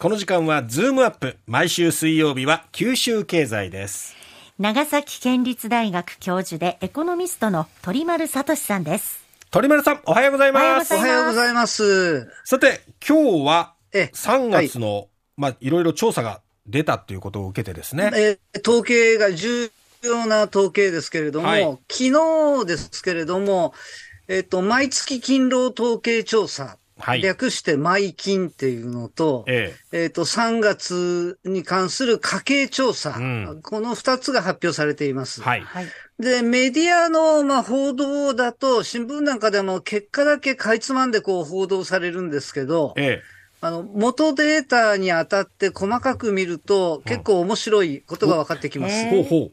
この時間はズームアップ。毎週水曜日は九州経済です。長崎県立大学教授でエコノミストの鳥丸聡さんです。鳥丸さん、おはようございます。おはようございます。さて、今日はえ3月の、まあ、いろいろ調査が出たということを受けてですね。えー統計が重要な統計ですけれども、はい昨日ですけれども、えっ、と、毎月勤労統計調査、はい略して毎勤っていうのと、ええっ、と、3月に関する家計調査、うんこの2つが発表されています。え。はい。はい。で、メディアの、まあ、報道だと、新聞なんかでも結果だけかいつまんでこう報道されるんですけど、えあの、元データに当たって細かく見ると、結構面白いことが分かってきます。うほ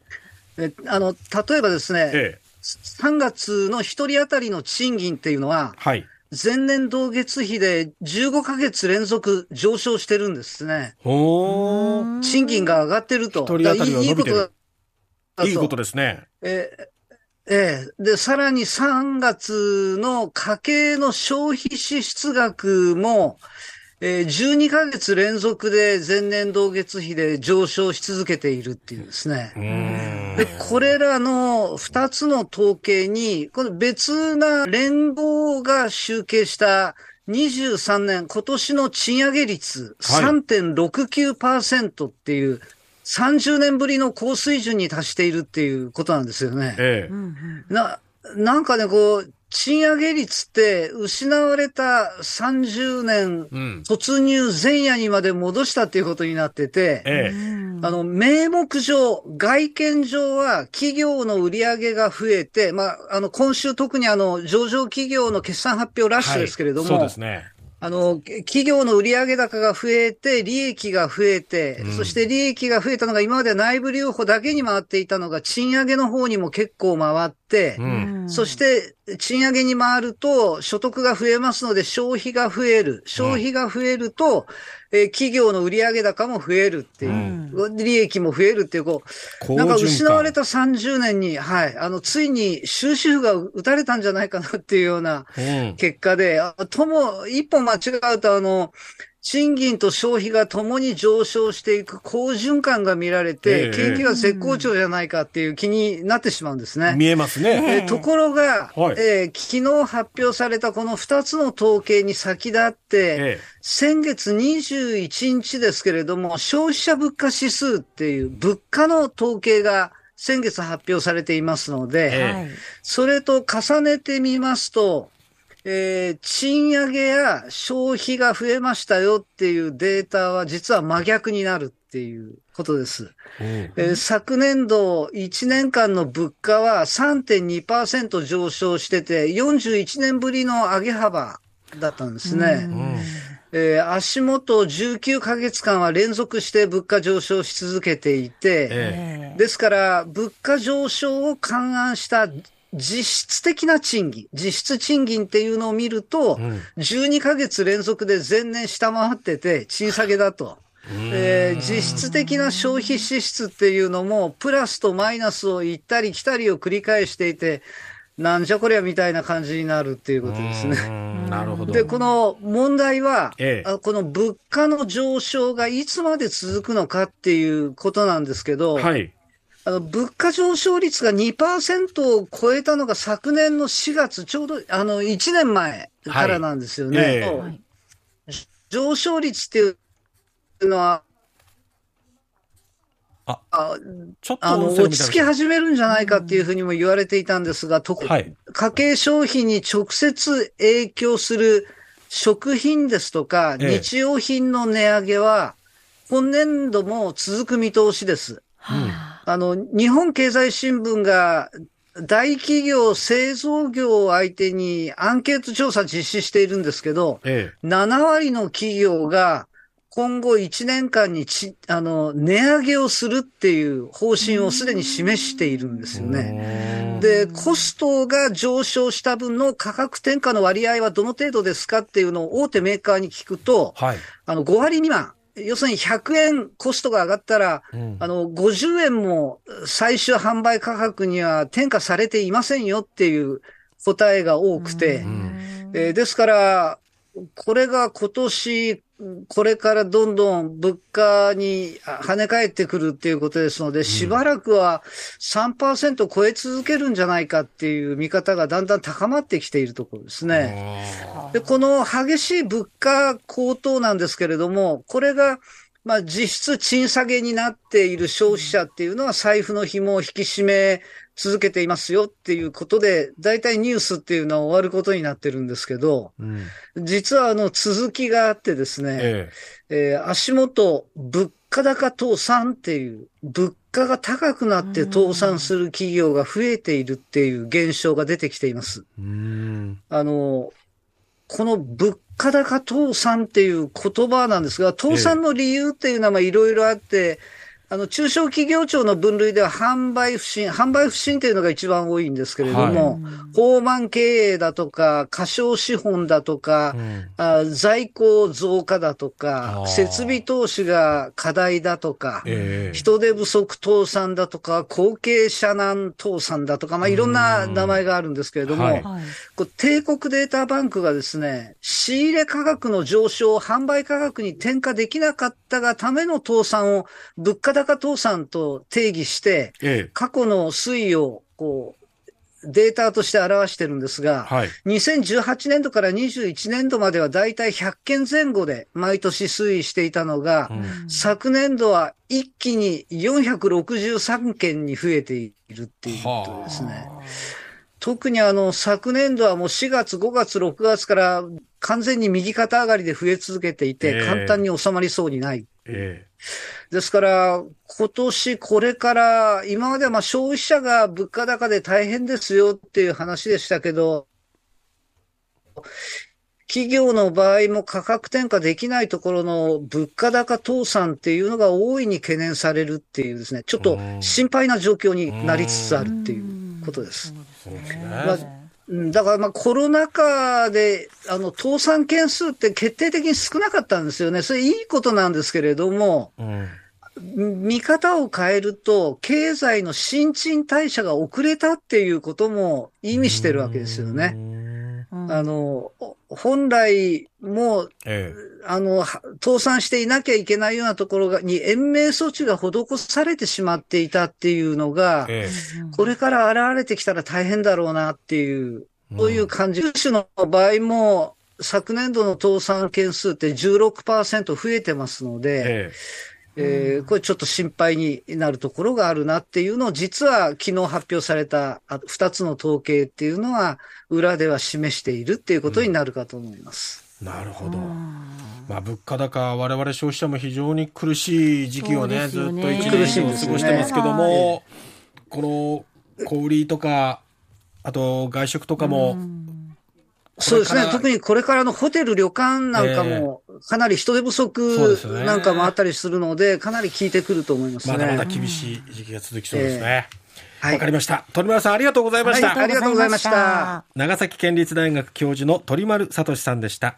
う。えあの、例えばですね、ええ。3月の1人当たりの賃金っていうのは、はい。前年同月比で15ヶ月連続上昇してるんですね。賃金が上がってると。一人当たりは伸びてるいいことだいいことですね。えーええで、さらに3月の家計の消費支出額も、えー12ヶ月連続で前年同月比で上昇し続けているっていうですね。で、これらの2つの統計に、この別な連合が集計した23年、今年の賃上げ率はい3.69%っていう、30年ぶりの高水準に達しているっていうことなんですよね。ええな、なんかね、こう、賃上げ率って失われた30年うん。突入前夜にまで戻したっていうことになってて、あの、名目上、外見上は企業の売り上げが増えて、まあ、あの、今週特にあの、上場企業の決算発表ラッシュですけれども、はいそうですね。あの、企業の売上高が増えて、利益が増えて、うんそして利益が増えたのが今まで内部留保だけに回っていたのが、賃上げの方にも結構回って、うん。そして、賃上げに回ると、所得が増えますので、消費が増える。消費が増えると、えー企業の売上高も増えるっていう、うん利益も増えるっていう、こう、好なんか失われた30年に、はい、あの、ついに終止符が打たれたんじゃないかなっていうようなうん。結果で、あとも、一歩間違うと、あの、賃金と消費が共に上昇していく好循環が見られえてえ、景気が絶好調じゃないかっていう気になってしまうんですね。見えますね。ええーところが、はいえー昨日発表されたこの2つの統計に先立って、え先月21日ですけれども、消費者物価指数っていう物価の統計が先月発表されていますので。それと重ねてみますと、えー賃上げや消費が増えましたよっていうデータは実は真逆になるっていうことです。え。えー昨年度1年間の物価は3.2%上昇してて、41年ぶりの上げ幅だったんですね。んえー足元19ヶ月間は連続して物価上昇し続けていて、ええですから物価上昇を勘案した実質的な賃金、実質賃金っていうのを見ると、うん12ヶ月連続で前年下回ってて、小下げだと。えー実質的な消費支出っていうのも、プラスとマイナスを行ったり来たりを繰り返していて、なんじゃこりゃみたいな感じになるっていうことですね。うんなるほど。で、この問題は、ええあこの物価の上昇がいつまで続くのかっていうことなんですけど、はい。あの物価上昇率が2%を超えたのが昨年の4月、ちょうどあの1年前からなんですよね。はいええそうはい上昇率っていうのは、ああちょっとあの落ち着き始めるんじゃないかっていうふうにも言われていたんですが、とはい。家計消費に直接影響する食品ですとか、ええ日用品の値上げは、今年度も続く見通しです。はあの、日本経済新聞が大企業、製造業を相手にアンケート調査実施しているんですけど、え7割の企業が今後1年間にち、あの、値上げをするっていう方針をすでに示しているんですえ。よね。ね。で、コストが上昇した分の価格転嫁の割合はどの程度ですかっていうのを大手メーカーに聞くと、はい。あの、5割未満。要するに100円コストが上がったら、うん。あの、50円も最終販売価格には転嫁されていませんよっていう答えが多くて、ん。えーですから、これが今年これからどんどん物価に跳ね返ってくるっていうことですので、しばらくは3%超え続けるんじゃないかっていう見方がだんだん高まってきているところですね。で、この激しい物価高騰なんですけれども、これがまあ実質賃下げになっている消費者っていうのは財布の紐を引き締め続けていますよっていうことで、大体ニュースっていうのは終わることになってるんですけど、うん、実はあの続きがあってですね、ええ。えー、足元、物価高倒産っていう、物価が高くなって倒産する企業が増えているっていう現象が出てきています。あの、この物価高倒産っていう言葉なんですが、倒産の理由っていうのはいろいろあって、あの、中小企業庁の分類では販売不振、販売不振というのが一番多いんですけれども、放、はい、経営だとか、過小資本だとか、うん、あ在庫増加だとか、設備投資が課題だとか、えー、人手不足倒産だとか、後継者難倒産だとか、まあ、いろんな名前があるんですけれども、はい、こ帝国データバンクがですね、仕入れ価格の上昇を販売価格に転嫁できなかったがための倒産を物価高倒産と定義して、過去の推移をこう、データとして表してるんですが、はい、2018年度から21年度まではだいたい100件前後で毎年推移していたのが、うん、昨年度は一気に463件に増えているっていうことですね。特にあの、昨年度はもう4月、5月、6月から完全に右肩上がりで増え続けていて、簡単に収まりそうにない。えー、ですから、今年これから、今まではまあ消費者が物価高で大変ですよっていう話でしたけど、企業の場合も価格転嫁できないところの物価高倒産っていうのが大いに懸念されるっていうですね、ちょっと心配な状況になりつつあるっていうことです。だからまあコロナ禍で、あの、倒産件数って決定的に少なかったんですよね。それいいことなんですけれども、うん、見方を変えると、経済の新陳代謝が遅れたっていうことも意味してるわけですよね。あの、本来も、ええ、あの、倒産していなきゃいけないようなところがに延命措置が施されてしまっていたっていうのが、え、これから現れてきたら大変だろうなっていう、そういう感じ。九州の場合も、昨年度の倒産件数って16%増えてますので、えー、これちょっと心配になるところがあるなっていうのを、実は昨日発表された2つの統計っていうのは、裏では示しているっていうことになるかと思います。うん、なるほど。まあ、物価高、我々消費者も非常に苦しい時期をね、ね。ずっと一年過ごしてますけども、ね、この小売りとか、あと外食とかも、そうですね。特にこれからのホテル、旅館なんかも、かなり人手不足なんかもあったりするので、かなり効いてくると思いますね。まだまだ厳しい時期が続きそうですね。わ、えー、かりました。鳥丸さん、ありがとうございました。はい、ありがとうございました。長崎県立大学教授の鳥丸聡さんでした。